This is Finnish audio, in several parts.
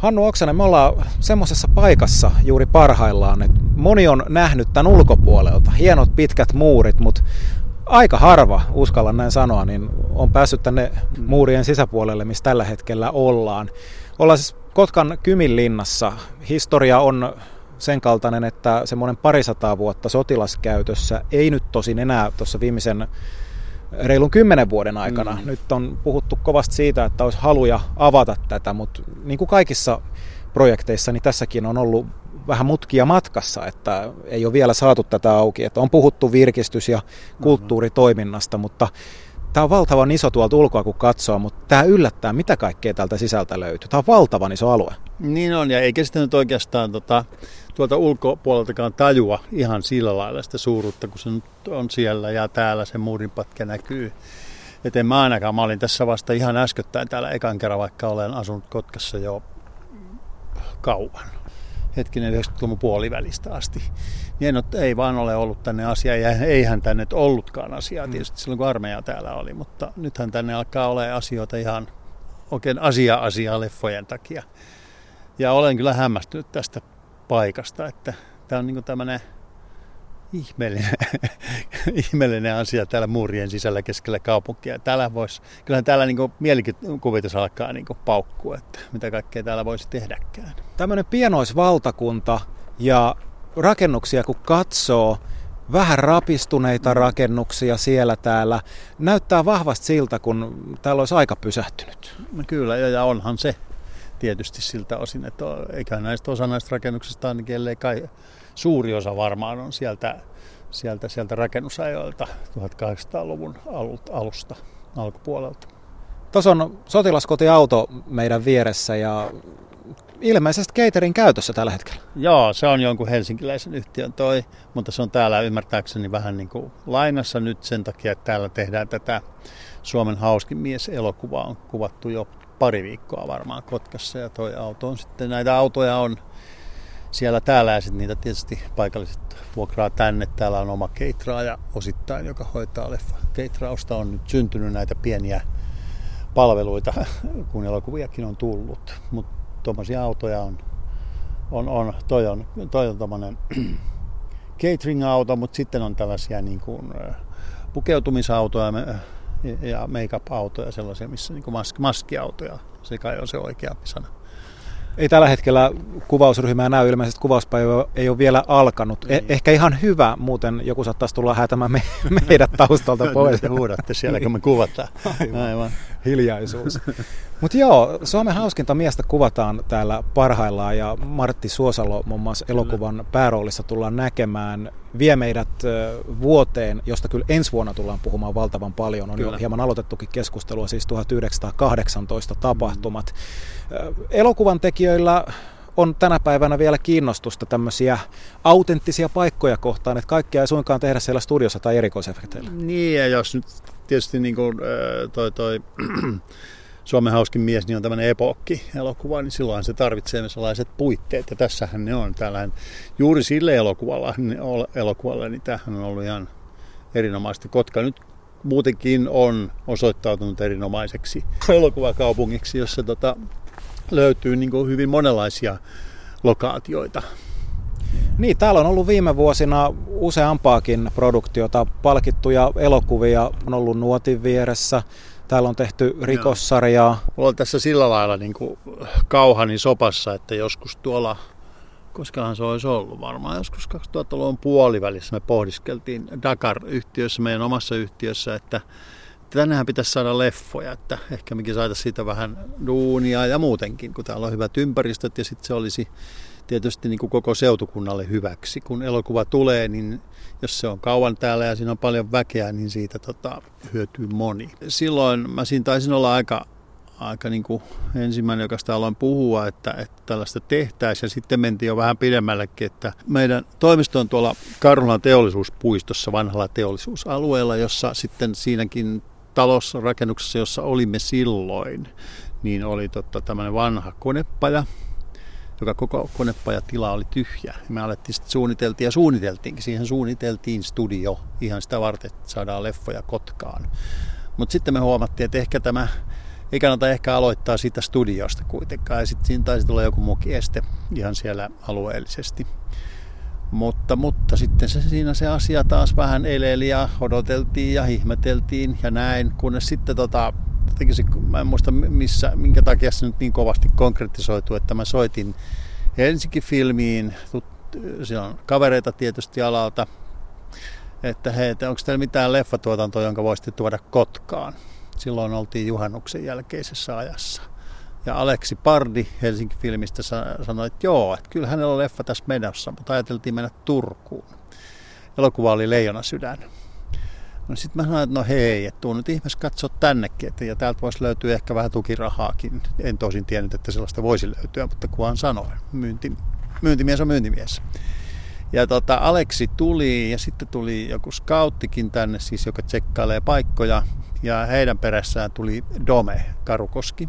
Hannu Oksanen, me ollaan semmoisessa paikassa juuri parhaillaan, että moni on nähnyt tämän ulkopuolelta. Hienot pitkät muurit, mutta aika harva, uskallan näin sanoa, niin on päässyt tänne muurien sisäpuolelle, missä tällä hetkellä ollaan. Ollaan siis Kotkan Kyminlinnassa. Historia on sen kaltainen, että semmoinen parisataa vuotta sotilaskäytössä ei nyt tosin enää tuossa viimeisen reilun kymmenen vuoden aikana. Mm. Nyt on puhuttu kovasti siitä, että olisi haluja avata tätä, mutta niin kuin kaikissa projekteissa, niin tässäkin on ollut vähän mutkia matkassa, että ei ole vielä saatu tätä auki. Että on puhuttu virkistys- ja kulttuuritoiminnasta, mutta Tämä on valtavan iso tuolta ulkoa, kun katsoo, mutta tämä yllättää, mitä kaikkea tältä sisältä löytyy. Tämä on valtavan iso alue. Niin on, ja eikä sitä nyt oikeastaan tota, tuolta ulkopuoleltakaan tajua ihan sillä lailla sitä suuruutta, kun se nyt on siellä ja täällä se muurinpatka näkyy. Et en mä ainakaan, mä olin tässä vasta ihan äskettäin täällä ekan kerran, vaikka olen asunut Kotkassa jo kauan hetkinen 90-luvun puolivälistä asti. Niin en, ei vaan ole ollut tänne asiaa, ja eihän tänne ollutkaan asiaa mm. tietysti silloin kun armeija täällä oli, mutta nythän tänne alkaa olla asioita ihan oikein asia-asiaa leffojen takia. Ja olen kyllä hämmästynyt tästä paikasta, että tämä on niin tämmöinen ihmeellinen, ihmeellinen asia täällä muurien sisällä keskellä kaupunkia. Täällä vois, kyllähän täällä niin mielikuvitus alkaa niin paukkua, että mitä kaikkea täällä voisi tehdäkään. Tämmöinen pienoisvaltakunta ja rakennuksia kun katsoo, vähän rapistuneita rakennuksia siellä täällä. Näyttää vahvasti siltä, kun täällä olisi aika pysähtynyt. No kyllä, ja onhan se tietysti siltä osin, että eikä näistä osa näistä rakennuksista ainakin, ellei kai suuri osa varmaan on sieltä, sieltä, sieltä rakennusajoilta 1800-luvun alusta, alkupuolelta. Tuossa on sotilaskotiauto meidän vieressä ja ilmeisesti caterin käytössä tällä hetkellä. Joo, se on jonkun helsinkiläisen yhtiön toi, mutta se on täällä ymmärtääkseni vähän niin kuin lainassa nyt sen takia, että täällä tehdään tätä Suomen hauskin mies-elokuvaa on kuvattu jo pari viikkoa varmaan Kotkassa ja toi auto on sitten, näitä autoja on siellä täällä ja sitten niitä tietysti paikalliset vuokraa tänne. Täällä on oma keitraaja osittain, joka hoitaa leffa. Keitrausta on nyt syntynyt näitä pieniä palveluita, kun elokuviakin on tullut. Mutta tuommoisia autoja on, on, on, toi on, toi on tommonen catering-auto, mutta sitten on tällaisia niin kuin, pukeutumisautoja ja make-up-autoja, sellaisia, missä niin kuin maskiautoja, se kai on se oikea sana. Ei tällä hetkellä kuvausryhmää näy, ilmeisesti kuvauspäivä ei ole vielä alkanut. Eh- ehkä ihan hyvä, muuten joku saattaisi tulla häätämään me, meidät taustalta pois. Te huudatte siellä, kun me kuvataan. Aivan. Aivan. Hiljaisuus. Mutta joo, Suomen hauskinta miestä kuvataan täällä parhaillaan ja Martti Suosalo muun muassa elokuvan pääroolissa tullaan näkemään. Vie meidät vuoteen, josta kyllä ensi vuonna tullaan puhumaan valtavan paljon. On kyllä. jo hieman aloitettukin keskustelua, siis 1918 tapahtumat. Elokuvan tekijöillä on tänä päivänä vielä kiinnostusta tämmöisiä autenttisia paikkoja kohtaan, että kaikkea ei suinkaan tehdä siellä studiossa tai erikoisefekteillä. Niin, ja jos nyt tietysti niin kuin, toi, toi Suomen hauskin mies niin on tämmöinen epokki-elokuva, niin silloin se tarvitsee sellaiset puitteet. Ja tässähän ne on. Täällähän, juuri sille elokuvalla, elokuvalle, niin tämähän on ollut ihan erinomaisesti. Kotka nyt muutenkin on osoittautunut erinomaiseksi elokuvakaupungiksi, jossa tota, löytyy niin kuin hyvin monenlaisia lokaatioita. Niin, täällä on ollut viime vuosina useampaakin produktiota, palkittuja elokuvia on ollut Nuotin vieressä, Täällä on tehty rikossarjaa. Mulla on tässä sillä lailla niin kuin kauhani sopassa, että joskus tuolla, koskahan se olisi ollut varmaan, joskus 2000-luvun puolivälissä me pohdiskeltiin Dakar-yhtiössä, meidän omassa yhtiössä, että tänään pitäisi saada leffoja, että ehkä mekin saataisiin siitä vähän duunia ja muutenkin, kun täällä on hyvät ympäristöt ja sitten se olisi tietysti niin kuin koko seutukunnalle hyväksi. Kun elokuva tulee, niin jos se on kauan täällä ja siinä on paljon väkeä, niin siitä tota, hyötyy moni. Silloin mä siinä taisin olla aika, aika niin kuin ensimmäinen, joka sitä aloin puhua, että, että tällaista tehtäisiin. Ja sitten mentiin jo vähän pidemmällekin, että meidän toimisto on tuolla Karhulan teollisuuspuistossa, vanhalla teollisuusalueella, jossa sitten siinäkin talossa, rakennuksessa, jossa olimme silloin, niin oli totta tämmöinen vanha konepaja, joka koko konepajatila oli tyhjä. Me alettiin sitten suunniteltiin ja suunniteltiinkin. Siihen suunniteltiin studio ihan sitä varten, että saadaan leffoja Kotkaan. Mutta sitten me huomattiin, että ehkä tämä ei kannata ehkä aloittaa siitä studiosta kuitenkaan. Ja sitten siinä taisi tulla joku muukin este ihan siellä alueellisesti. Mutta, mutta sitten se, siinä se asia taas vähän eleili ja odoteltiin ja ihmeteltiin ja näin, kunnes sitten tota, se, mä en muista missä, minkä takia se nyt niin kovasti konkretisoitu, että mä soitin Helsinki-filmiin, siellä on kavereita tietysti alalta, että hei, onko teillä mitään leffatuotantoa, jonka voisitte tuoda Kotkaan. Silloin oltiin juhannuksen jälkeisessä ajassa. Ja Aleksi Pardi Helsinki-filmistä sanoi, että joo, että kyllä hänellä on leffa tässä menossa, mutta ajateltiin mennä Turkuun. Elokuva oli Leijona sydän. No sitten mä sanoin, että no hei, että tuu nyt ihmeessä katsoa tännekin, että, ja täältä voisi löytyä ehkä vähän tukirahaakin. En tosin tiennyt, että sellaista voisi löytyä, mutta kukaan sanoi, myynti, myyntimies on myyntimies. Ja tota, Aleksi tuli ja sitten tuli joku skauttikin tänne, siis joka tsekkailee paikkoja. Ja heidän perässään tuli Dome Karukoski,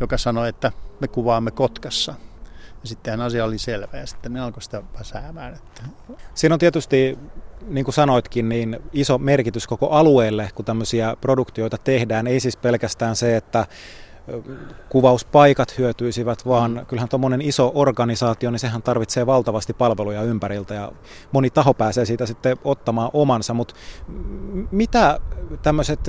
joka sanoi, että me kuvaamme Kotkassa. Ja sitten asia oli selvä ja sitten ne alkoi sitä väsäämään. Että... Siinä on tietysti, niin kuin sanoitkin, niin iso merkitys koko alueelle, kun tämmöisiä produktioita tehdään. Ei siis pelkästään se, että kuvauspaikat hyötyisivät, vaan kyllähän tuommoinen iso organisaatio, niin sehän tarvitsee valtavasti palveluja ympäriltä ja moni taho pääsee siitä sitten ottamaan omansa, mutta mitä tämmöiset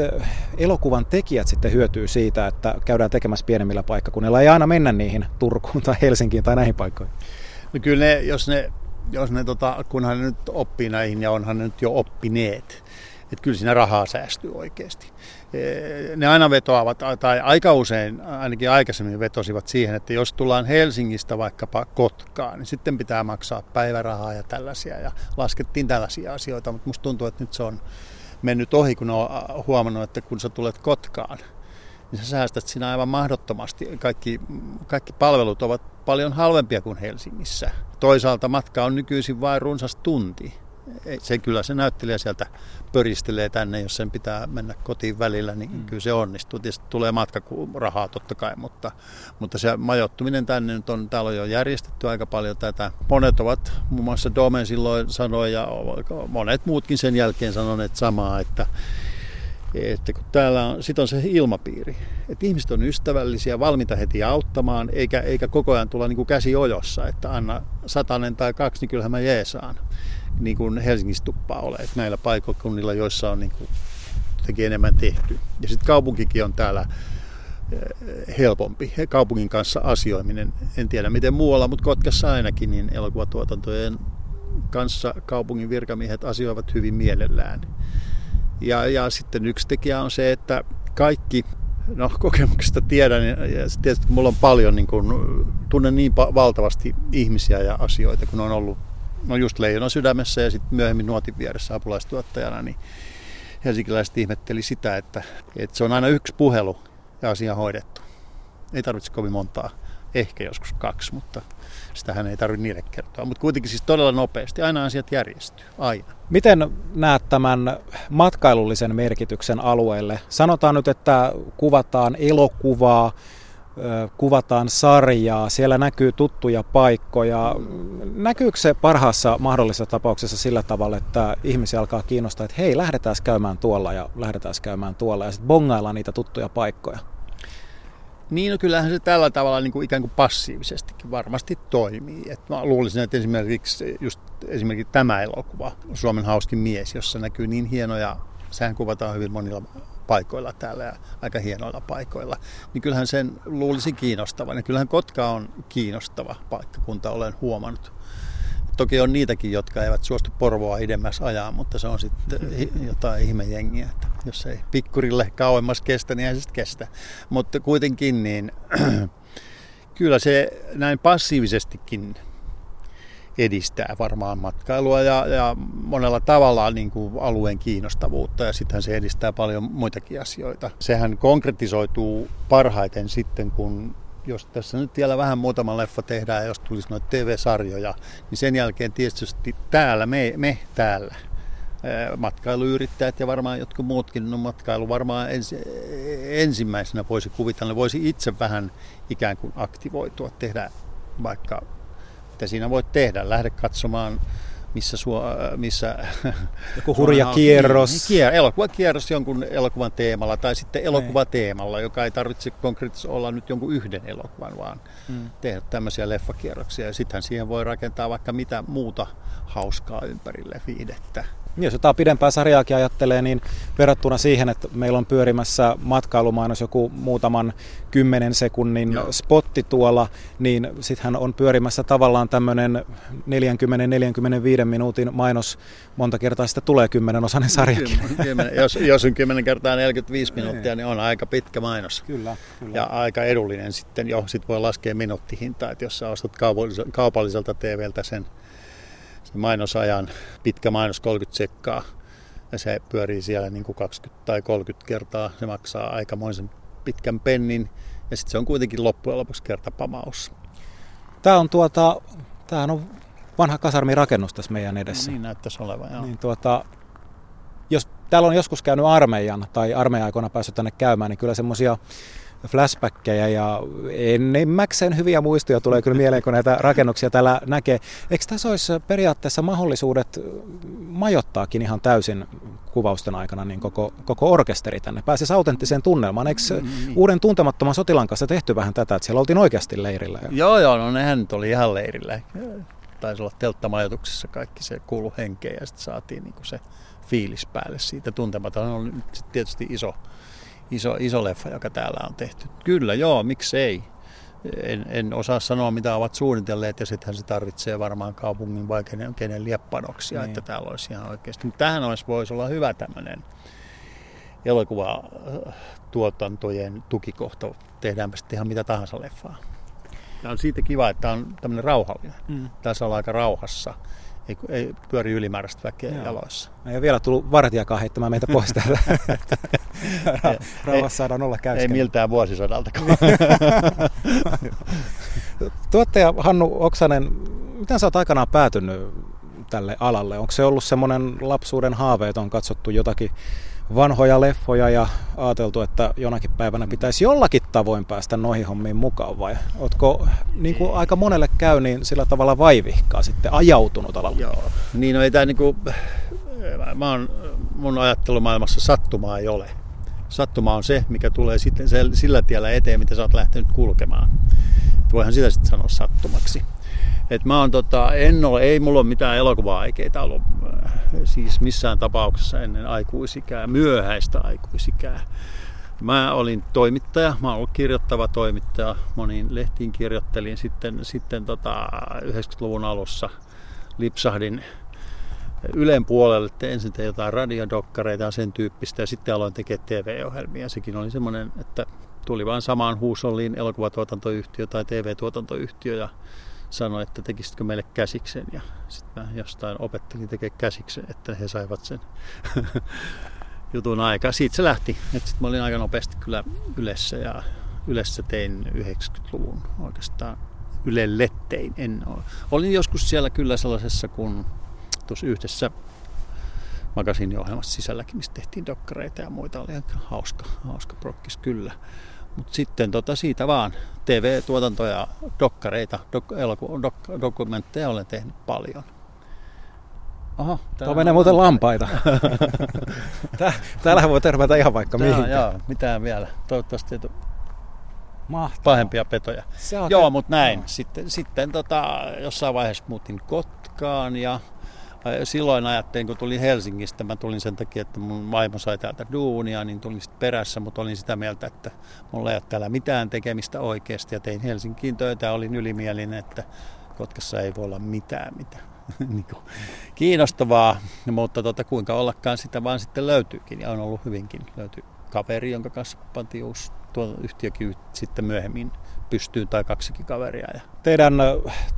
elokuvan tekijät sitten hyötyy siitä, että käydään tekemässä pienemmillä paikkakunnilla, ei aina mennä niihin Turkuun tai Helsinkiin tai näihin paikkoihin? No kyllä ne, jos ne, jos ne tota, kunhan ne nyt oppii näihin ja onhan ne nyt jo oppineet, että kyllä siinä rahaa säästyy oikeasti. Ne aina vetoavat, tai aika usein, ainakin aikaisemmin vetosivat siihen, että jos tullaan Helsingistä vaikkapa Kotkaan, niin sitten pitää maksaa päivärahaa ja tällaisia, ja laskettiin tällaisia asioita, mutta musta tuntuu, että nyt se on mennyt ohi, kun on huomannut, että kun sä tulet Kotkaan, niin sä säästät siinä aivan mahdottomasti. Kaikki, kaikki palvelut ovat paljon halvempia kuin Helsingissä. Toisaalta matka on nykyisin vain runsas tunti se kyllä se näyttelijä sieltä pöristelee tänne, jos sen pitää mennä kotiin välillä, niin mm. kyllä se onnistuu. Tietysti tulee matkarahaa totta kai, mutta, mutta se majoittuminen tänne nyt on, täällä on jo järjestetty aika paljon tätä. Monet ovat, muun muassa Domen silloin sanoi ja monet muutkin sen jälkeen sanoneet samaa, että että kun täällä on, sit on se ilmapiiri, että ihmiset on ystävällisiä, valmiita heti auttamaan, eikä, eikä koko ajan tulla niin kuin käsi ojossa, että anna satanen tai kaksi, niin kyllähän mä jeesaan niin kuin Helsingissä tuppaa ole. Että näillä paikkakunnilla, joissa on niin kuin enemmän tehty. Ja sitten kaupunkikin on täällä eh, helpompi. Kaupungin kanssa asioiminen, en tiedä miten muualla, mutta Kotkassa ainakin, niin elokuvatuotantojen kanssa kaupungin virkamiehet asioivat hyvin mielellään. Ja, ja sitten yksi tekijä on se, että kaikki, no kokemuksesta tiedän, ja tietysti mulla on paljon, niin kun, tunnen niin valtavasti ihmisiä ja asioita, kun on ollut no just Leijonan sydämessä ja sitten myöhemmin Nuotin vieressä apulaistuottajana, niin helsinkiläiset ihmetteli sitä, että, että se on aina yksi puhelu ja asia hoidettu. Ei tarvitse kovin montaa, ehkä joskus kaksi, mutta sitähän ei tarvitse niille kertoa. Mutta kuitenkin siis todella nopeasti, aina asiat järjestyy, aina. Miten näet tämän matkailullisen merkityksen alueelle? Sanotaan nyt, että kuvataan elokuvaa, kuvataan sarjaa, siellä näkyy tuttuja paikkoja. Näkyykö se parhaassa mahdollisessa tapauksessa sillä tavalla, että ihmisiä alkaa kiinnostaa, että hei, lähdetään käymään tuolla ja lähdetään käymään tuolla ja sitten bongaillaan niitä tuttuja paikkoja? Niin, no kyllähän se tällä tavalla niin kuin ikään kuin passiivisestikin varmasti toimii. Et mä luulisin, että esimerkiksi just esimerkiksi tämä elokuva, Suomen hauskin mies, jossa näkyy niin hienoja, sehän kuvataan hyvin monilla paikoilla täällä ja aika hienoilla paikoilla, niin kyllähän sen luulisi kiinnostavan. Ja kyllähän Kotka on kiinnostava paikkakunta, olen huomannut. Toki on niitäkin, jotka eivät suostu Porvoa idemmäs ajaa, mutta se on sitten jotain ihmejengiä. Että jos ei pikkurille kauemmas kestä, niin ei se sitten kestä. Mutta kuitenkin niin kyllä se näin passiivisestikin edistää varmaan matkailua ja, ja monella tavalla niin kuin alueen kiinnostavuutta ja sitten se edistää paljon muitakin asioita. Sehän konkretisoituu parhaiten sitten, kun jos tässä nyt vielä vähän muutama leffa tehdään ja jos tulisi noita TV-sarjoja, niin sen jälkeen tietysti täällä, me, me täällä, matkailuyrittäjät ja varmaan jotkut muutkin, no matkailu varmaan ensi, ensimmäisenä voisi kuvitella, voisi itse vähän ikään kuin aktivoitua, tehdä vaikka mitä siinä voit tehdä. Lähde katsomaan missä, sua, missä joku hurja kierros. Niin, kier, elokuvakierros jonkun elokuvan teemalla tai sitten niin. elokuvateemalla, joka ei tarvitse konkreettisesti olla nyt jonkun yhden elokuvan, vaan hmm. tehdä tämmöisiä leffakierroksia. Ja sittenhän siihen voi rakentaa vaikka mitä muuta hauskaa ympärille viidettä. Jos jotain pidempää sarjaakin ajattelee, niin verrattuna siihen, että meillä on pyörimässä matkailumainos joku muutaman kymmenen sekunnin Joo. spotti tuolla, niin sittenhän on pyörimässä tavallaan tämmöinen 40-45 minuutin mainos. Monta kertaa sitten tulee kymmenen osainen sarjakin. Kymmenen, jos, jos on 10 kertaa 45 niin. minuuttia, niin on aika pitkä mainos. Kyllä, kyllä. Ja aika edullinen sitten jo. Sitten voi laskea minuuttihintaa, että jos sä ostat kaupalliselta TVltä sen mainosajan, pitkä mainos 30 sekkaa, ja se pyörii siellä niin kuin 20 tai 30 kertaa. Se maksaa aikamoisen pitkän pennin, ja sitten se on kuitenkin loppujen lopuksi kertapamaus. Tämä on tuota, tämähän on vanha kasarmirakennus tässä meidän edessä. No niin näyttäisi olevan, joo. Niin tuota, jos täällä on joskus käynyt armeijan tai armeijan päässyt tänne käymään, niin kyllä semmoisia flashbackkejä ja enimmäkseen hyviä muistoja tulee kyllä mieleen, kun näitä rakennuksia täällä näkee. Eikö tässä olisi periaatteessa mahdollisuudet majottaakin ihan täysin kuvausten aikana niin koko, koko orkesteri tänne? Pääsisi autenttiseen tunnelmaan. Eikö mm, mm. uuden tuntemattoman sotilaan kanssa tehty vähän tätä, että siellä oltiin oikeasti leirillä? Joo, joo, no nehän nyt oli ihan leirillä. Taisi olla telttamajoituksessa kaikki se kuulu henkeä ja sitten saatiin niin se fiilis päälle siitä. Tuntematon on nyt tietysti iso iso, iso leffa, joka täällä on tehty. Kyllä, joo, miksei. En, en osaa sanoa, mitä ovat suunnitelleet, ja sittenhän se tarvitsee varmaan kaupungin vai kenen, kenen lieppanoksia, niin. että täällä olisi ihan oikeasti. Mutta tähän olisi, voisi olla hyvä tämmöinen elokuvatuotantojen tukikohta. Tehdäänpä sitten ihan mitä tahansa leffaa. Ja on siitä kiva, että on tämmöinen rauhallinen. Mm. Tässä ollaan aika rauhassa ei, ei pyöri ylimääräistä väkeä Joo. jaloissa. Ei ole vielä tullut vartijakaan heittämään meitä pois täältä. Rauhassa saadaan olla käysken. Ei miltään vuosisadalta. Tuottaja Hannu Oksanen, miten sä oot aikanaan päätynyt tälle alalle? Onko se ollut semmoinen lapsuuden haave, että on katsottu jotakin vanhoja leffoja ja ajateltu, että jonakin päivänä pitäisi jollakin tavoin päästä noihin hommiin mukaan vai ootko niin kuin aika monelle käy niin sillä tavalla vaivihkaa sitten ajautunut alalle? Joo, niin no ei tämä niin kuin, mä oon, mun ajattelumaailmassa sattumaa ei ole. Sattuma on se, mikä tulee sitten sillä tiellä eteen, mitä sä oot lähtenyt kulkemaan. Voihan sitä sitten sanoa sattumaksi. Et mä oon tota, en ole, ei mulla ole mitään elokuva-aikeita ollut äh, siis missään tapauksessa ennen aikuisikää, myöhäistä aikuisikää. Mä olin toimittaja, mä ollut kirjoittava toimittaja, moniin lehtiin kirjoittelin sitten, sitten tota 90-luvun alussa lipsahdin Ylen puolelle, että ensin tein jotain radiodokkareita ja sen tyyppistä ja sitten aloin tekemään TV-ohjelmia. Sekin oli semmoinen, että tuli vain samaan huusoliin elokuvatuotantoyhtiö tai TV-tuotantoyhtiö ja sanoi, että tekisitkö meille käsiksen. Ja sitten mä jostain opettelin tekemään käsiksen, että he saivat sen jutun aikaa. Siitä se lähti. Sitten mä olin aika nopeasti kyllä Ylessä ja Ylessä tein 90-luvun oikeastaan Ylelle tein. En ole. Olin joskus siellä kyllä sellaisessa, kun tuossa yhdessä magasiiniohjelmassa sisälläkin, mistä tehtiin dokkareita ja muita. Oli aika hauska, hauska prokkis kyllä. Mutta sitten tota siitä vaan TV-tuotantoja, dokkareita, dok, eloku, dok, dokumentteja olen tehnyt paljon. Oho, Tuo menee muuten lampaita. Täällähän voi törmätä ihan vaikka mihin. Joo, mitään vielä. Toivottavasti et Mahtavaa. pahempia petoja. Joo, mutta näin. Sitten, sitten tota, jossain vaiheessa muutin Kotkaan ja silloin ajattelin, kun tulin Helsingistä, mä tulin sen takia, että mun vaimo sai täältä duunia, niin tulin sitten perässä, mutta olin sitä mieltä, että mulla ei ole täällä mitään tekemistä oikeasti ja tein Helsinkiin töitä ja olin ylimielinen, että Kotkassa ei voi olla mitään, mitä niin kiinnostavaa, mutta tota, kuinka ollakaan sitä vaan sitten löytyykin ja on ollut hyvinkin. Löytyy kaveri, jonka kanssa pantiin uusi tuo yhtiökin sitten myöhemmin pystyyn tai kaksikin kaveria. Ja... Teidän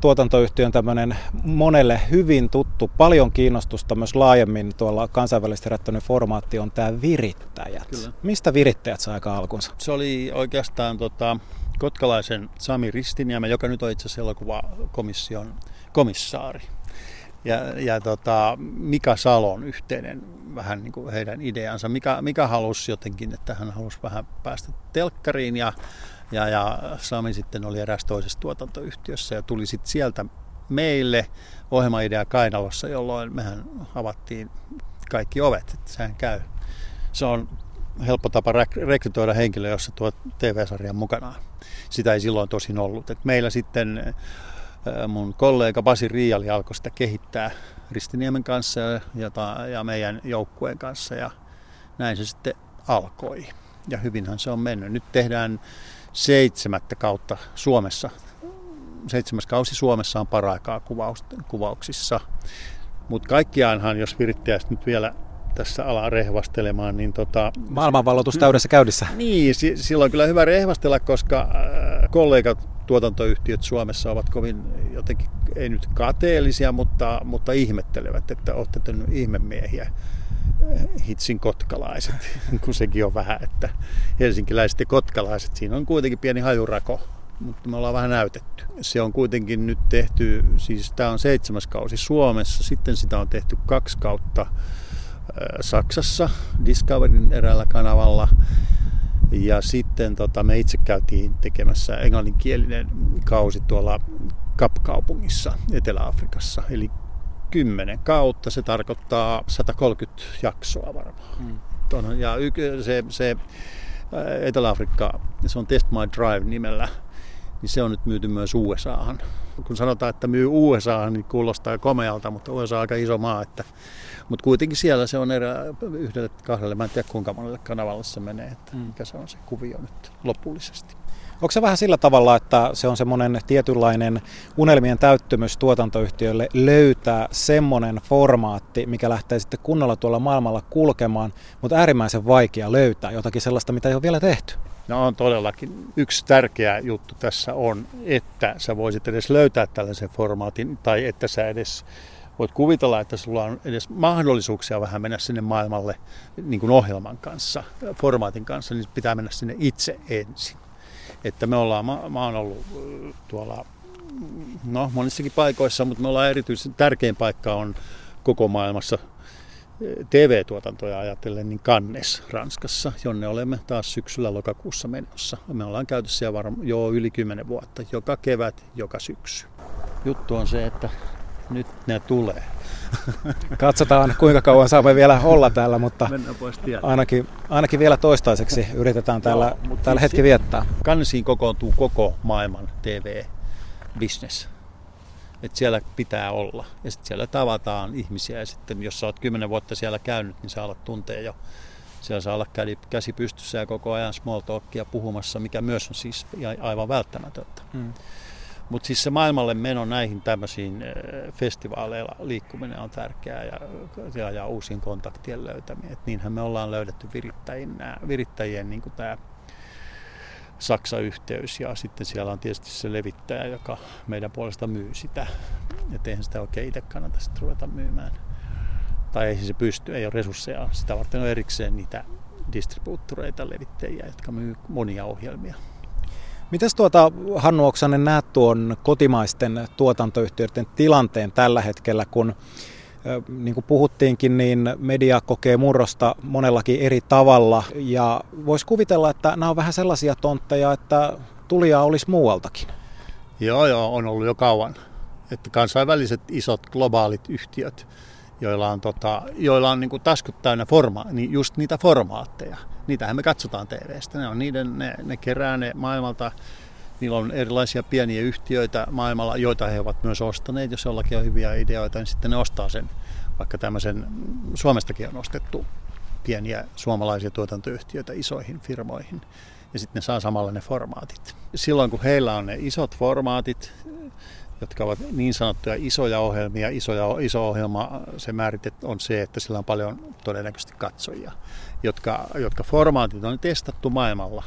tuotantoyhtiön tämmöinen monelle hyvin tuttu, paljon kiinnostusta myös laajemmin tuolla kansainvälisesti herättänyt formaatti on tämä Virittäjät. Kyllä. Mistä Virittäjät sai aika alkunsa? Se oli oikeastaan tota, kotkalaisen Sami Ristiniemen, joka nyt on itse asiassa elokuvakomission komissaari. Ja, ja tota, Mika Salon yhteinen vähän niin kuin heidän ideansa. Mika, Mika halusi jotenkin, että hän halusi vähän päästä telkkariin ja ja, ja Sami sitten oli eräs toisessa tuotantoyhtiössä ja tuli sitten sieltä meille ohjelmaidea Kainalossa, jolloin mehän avattiin kaikki ovet. Että sehän käy. Se on helppo tapa rekrytoida henkilö, jossa tuo TV-sarjan mukanaan. Sitä ei silloin tosin ollut. Et meillä sitten mun kollega Basi Riali alkoi sitä kehittää Ristiniemen kanssa ja, ja meidän joukkueen kanssa ja näin se sitten alkoi. Ja hyvinhän se on mennyt. Nyt tehdään seitsemättä kautta Suomessa. Seitsemäs kausi Suomessa on paraikaa kuvauksissa. Mutta kaikkiaanhan, jos virittäjästä nyt vielä tässä ala rehvastelemaan, niin tota... Maailmanvalloitus täydessä käynnissä. Niin, silloin kyllä hyvä rehvastella, koska äh, kollegat tuotantoyhtiöt Suomessa ovat kovin jotenkin, ei nyt kateellisia, mutta, mutta ihmettelevät, että olette ihmemiehiä hitsin kotkalaiset, kun sekin on vähän, että helsinkiläiset ja kotkalaiset, siinä on kuitenkin pieni hajurako, mutta me ollaan vähän näytetty. Se on kuitenkin nyt tehty, siis tämä on seitsemäs kausi Suomessa, sitten sitä on tehty kaksi kautta Saksassa Discoverin eräällä kanavalla. Ja sitten tota, me itse käytiin tekemässä englanninkielinen kausi tuolla Kapkaupungissa Etelä-Afrikassa. Eli 10 kautta, se tarkoittaa 130 jaksoa varmaan. Mm. Ja se, se Etelä-Afrikka, se on Test My Drive nimellä, niin se on nyt myyty myös USAhan. Kun sanotaan, että myy USAhan, niin kuulostaa komealta, mutta USA on aika iso maa, että mutta kuitenkin siellä se on erä, yhdelle, kahdelle, mä en tiedä kuinka monelle kanavalle se menee, että mm. mikä se on se kuvio nyt lopullisesti. Onko se vähän sillä tavalla, että se on semmoinen tietynlainen unelmien täyttymys tuotantoyhtiölle löytää semmoinen formaatti, mikä lähtee sitten kunnolla tuolla maailmalla kulkemaan, mutta äärimmäisen vaikea löytää jotakin sellaista, mitä ei ole vielä tehty? No on todellakin. Yksi tärkeä juttu tässä on, että sä voisit edes löytää tällaisen formaatin tai että sä edes voit kuvitella, että sulla on edes mahdollisuuksia vähän mennä sinne maailmalle niin kuin ohjelman kanssa, formaatin kanssa, niin pitää mennä sinne itse ensin. Että me ollaan, mä, mä oon ollut tuolla no, monissakin paikoissa, mutta me ollaan erityisesti tärkein paikka on koko maailmassa TV-tuotantoja ajatellen, niin Kannes Ranskassa, jonne olemme taas syksyllä lokakuussa menossa. Me ollaan käyty siellä varmaan jo yli 10 vuotta, joka kevät, joka syksy. Juttu on se, että nyt ne tulee. Katsotaan kuinka kauan saamme vielä olla täällä, mutta ainakin, ainakin vielä toistaiseksi yritetään täällä, Joo, täällä siis hetki viettää. Kannesiin kokoontuu koko maailman TV-business. Et siellä pitää olla. Ja sitten siellä tavataan ihmisiä ja sitten jos sä oot kymmenen vuotta siellä käynyt, niin sä alat tuntea jo. Siellä saa olla käsi pystyssä ja koko ajan small talkia puhumassa, mikä myös on siis aivan välttämätöntä. Hmm. Mutta siis se maailmalle meno näihin tämmöisiin äh, festivaaleilla liikkuminen on tärkeää ja, ja, ja uusien kontaktien löytäminen. Et niinhän me ollaan löydetty virittäjien, virittäjien niin tämä Saksa-yhteys ja sitten siellä on tietysti se levittäjä, joka meidän puolesta myy sitä. Et eihän sitä oikein itse kannata sitten ruveta myymään. Tai ei se pysty, ei ole resursseja. Sitä varten on erikseen niitä distribuuttoreita, levittäjiä, jotka myy monia ohjelmia. Mites tuota, Hannu Oksanen, näet tuon kotimaisten tuotantoyhtiöiden tilanteen tällä hetkellä, kun niin kuin puhuttiinkin, niin media kokee murrosta monellakin eri tavalla ja voisi kuvitella, että nämä on vähän sellaisia tontteja, että tulijaa olisi muualtakin. Joo, joo, on ollut jo kauan. Että kansainväliset isot globaalit yhtiöt, joilla on, tota, joilla on niin kuin taskut täynnä forma, niin just niitä formaatteja – niitähän me katsotaan TVstä. Ne, on niiden, ne, ne kerää ne maailmalta. Niillä on erilaisia pieniä yhtiöitä maailmalla, joita he ovat myös ostaneet. Jos jollakin on hyviä ideoita, niin sitten ne ostaa sen. Vaikka tämmöisen, Suomestakin on ostettu pieniä suomalaisia tuotantoyhtiöitä isoihin firmoihin. Ja sitten ne saa samalla ne formaatit. Silloin kun heillä on ne isot formaatit, jotka ovat niin sanottuja isoja ohjelmia. Isoja, iso ohjelma, se määritet on se, että sillä on paljon todennäköisesti katsojia, jotka, jotka formaatit on testattu maailmalla.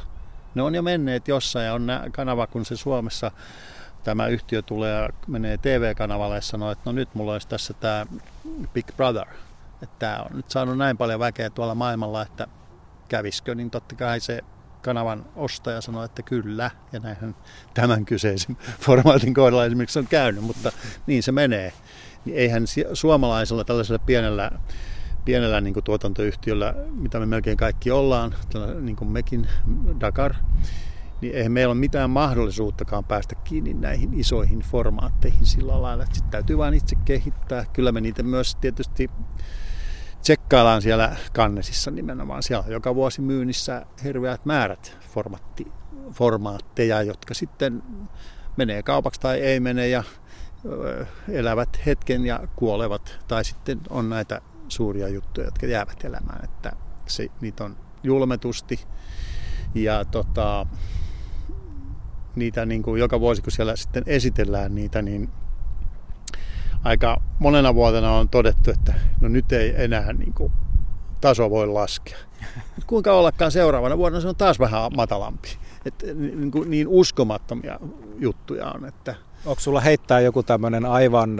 Ne on jo menneet jossain ja on kanava, kun se Suomessa tämä yhtiö tulee menee TV-kanavalle ja sanoo, että no nyt mulla olisi tässä tämä Big Brother. Että tämä on nyt saanut näin paljon väkeä tuolla maailmalla, että käviskö, niin totta kai se kanavan ostaja sanoi, että kyllä, ja näinhän tämän kyseisen formaatin kohdalla esimerkiksi on käynyt, mutta niin se menee. Niin eihän suomalaisella tällaisella pienellä, pienellä niin kuin tuotantoyhtiöllä, mitä me melkein kaikki ollaan, niin kuin mekin, Dakar, niin eihän meillä ole mitään mahdollisuuttakaan päästä kiinni näihin isoihin formaatteihin sillä lailla, että sitten täytyy vain itse kehittää. Kyllä me niitä myös tietysti tsekkaillaan siellä kannesissa nimenomaan. Siellä on joka vuosi myynnissä hirveät määrät formatti, formaatteja, jotka sitten menee kaupaksi tai ei mene ja elävät hetken ja kuolevat. Tai sitten on näitä suuria juttuja, jotka jäävät elämään. Että se, niitä on julmetusti. Ja tota, niitä niin kuin joka vuosi, kun siellä sitten esitellään niitä, niin aika monena vuotena on todettu, että no nyt ei enää niin kuin taso voi laskea. Kuinka ollakaan seuraavana vuonna se on taas vähän matalampi. Et niin, kuin niin uskomattomia juttuja on, että Onko sulla heittää joku tämmöinen aivan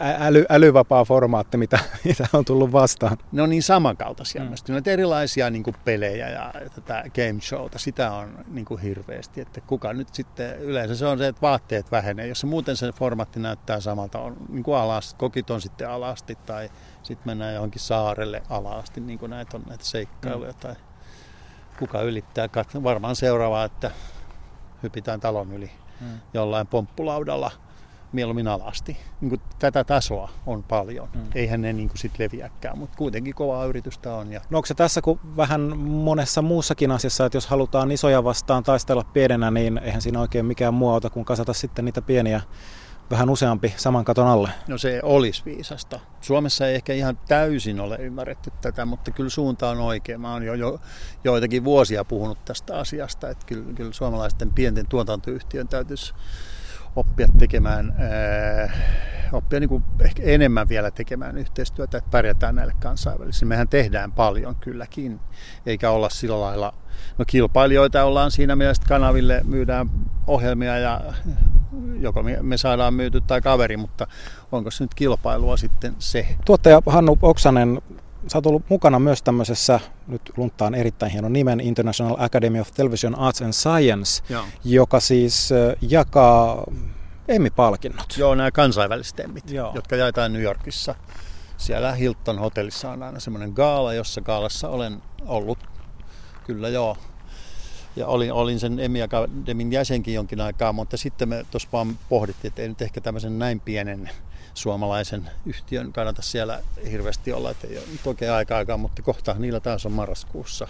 äly, älyvapaa formaatti, mitä, mitä on tullut vastaan? Ne on niin samankaltaisia mm. myös. Ne on erilaisia niin kuin pelejä ja tätä game showta. Sitä on niin kuin hirveästi. Että kuka nyt sitten, yleensä se on se, että vaatteet vähenee. Jos se muuten se formaatti näyttää samalta, on niin kuin alasti, kokit on sitten alasti tai sitten mennään johonkin saarelle alasti, niin kuin näitä on näitä seikkailuja mm. tai kuka ylittää. Varmaan seuraava, että hypitään talon yli mm. jollain pomppulaudalla mieluummin alasti. Niin kuin tätä tasoa on paljon. Mm. Eihän ne niin kuin sit leviäkään, mutta kuitenkin kovaa yritystä on. Ja... No onko se tässä kuin vähän monessa muussakin asiassa, että jos halutaan isoja vastaan taistella pienenä, niin eihän siinä oikein mikään muu auta kuin kasata sitten niitä pieniä vähän useampi saman katon alle? No se olisi viisasta. Suomessa ei ehkä ihan täysin ole ymmärretty tätä, mutta kyllä suunta on oikea. Mä oon jo, jo joitakin vuosia puhunut tästä asiasta, että kyllä, kyllä suomalaisten pienten tuotantoyhtiön täytyisi oppia tekemään, ää, äh, oppia niin kuin ehkä enemmän vielä tekemään yhteistyötä, että pärjätään näille kansainvälisille. Mehän tehdään paljon kylläkin, eikä olla sillä lailla, no kilpailijoita ollaan siinä mielessä, että kanaville myydään ohjelmia ja joko me saadaan myyty tai kaveri, mutta onko se nyt kilpailua sitten se? Tuottaja Hannu Oksanen, sä oot ollut mukana myös tämmöisessä, nyt lunttaan erittäin hieno nimen, International Academy of Television Arts and Science, Joo. joka siis jakaa Emmy-palkinnot. Joo, nämä kansainväliset Emmit, Joo. jotka jaetaan New Yorkissa. Siellä Hilton hotellissa on aina semmoinen gaala, jossa gaalassa olen ollut kyllä joo ja olin, olin sen Emmy Akademin jäsenkin jonkin aikaa, mutta sitten me tuossa vaan pohdittiin, että ei nyt ehkä tämmöisen näin pienen suomalaisen yhtiön kannata siellä hirveästi olla, että ei ole oikein aika aikaa, mutta kohta niillä taas on marraskuussa.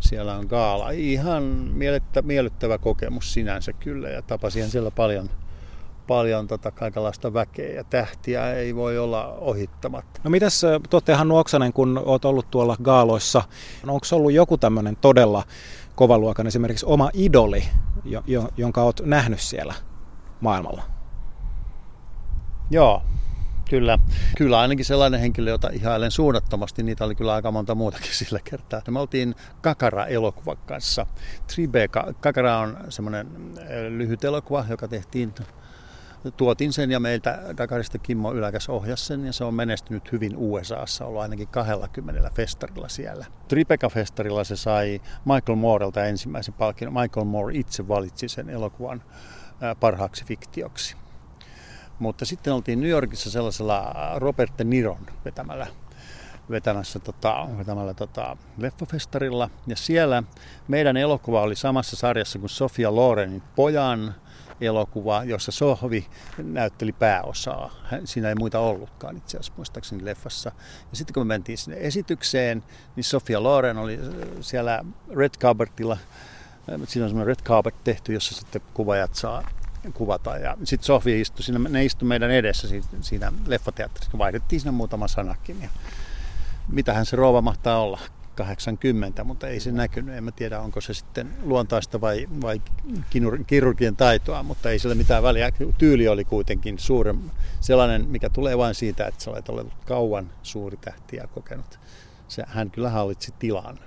Siellä on gaala. Ihan miellyttävä, kokemus sinänsä kyllä ja tapasin siellä paljon paljon tota kaikenlaista väkeä ja tähtiä ei voi olla ohittamatta. No mitäs tuottaja Hannu Oksanen, kun olet ollut tuolla gaaloissa, onko ollut joku tämmöinen todella kovaluokan esimerkiksi oma idoli, jo, jo, jonka olet nähnyt siellä maailmalla? Joo, Kyllä. Kyllä ainakin sellainen henkilö, jota ihailen suunnattomasti. Niitä oli kyllä aika monta muutakin sillä kertaa. Me oltiin Kakara-elokuvan kanssa. Tribeca. Kakara on semmoinen lyhyt elokuva, joka tehtiin tuotin sen ja meiltä Dakarista Kimmo Yläkäs ohjasi sen ja se on menestynyt hyvin USAssa, ollut ainakin 20 festarilla siellä. Tribeca-festarilla se sai Michael Moorelta ensimmäisen palkinnon. Michael Moore itse valitsi sen elokuvan parhaaksi fiktioksi. Mutta sitten oltiin New Yorkissa sellaisella Robert De Niron vetämällä vetämässä tota, vetämällä tota, leffafestarilla. Ja siellä meidän elokuva oli samassa sarjassa kuin Sofia Lorenin pojan elokuva, jossa Sohvi näytteli pääosaa. Siinä ei muita ollutkaan itse asiassa muistaakseni leffassa. Ja sitten kun me mentiin sinne esitykseen, niin Sofia Loren oli siellä Red Carpetilla. Siinä on semmoinen Red Carpet tehty, jossa sitten kuvajat saa kuvata. Ja sitten Sofi istui, siinä, ne istui meidän edessä siinä leffateatterissa. Vaihdettiin siinä muutama sanakin. Ja mitähän se rouva mahtaa olla? 80, mutta ei se näkynyt. En mä tiedä, onko se sitten luontaista vai, vai kirurgien taitoa, mutta ei sillä mitään väliä. Tyyli oli kuitenkin suuren, sellainen, mikä tulee vain siitä, että sä olet ollut kauan suuri tähtiä kokenut. Se, hän kyllä hallitsi tilan.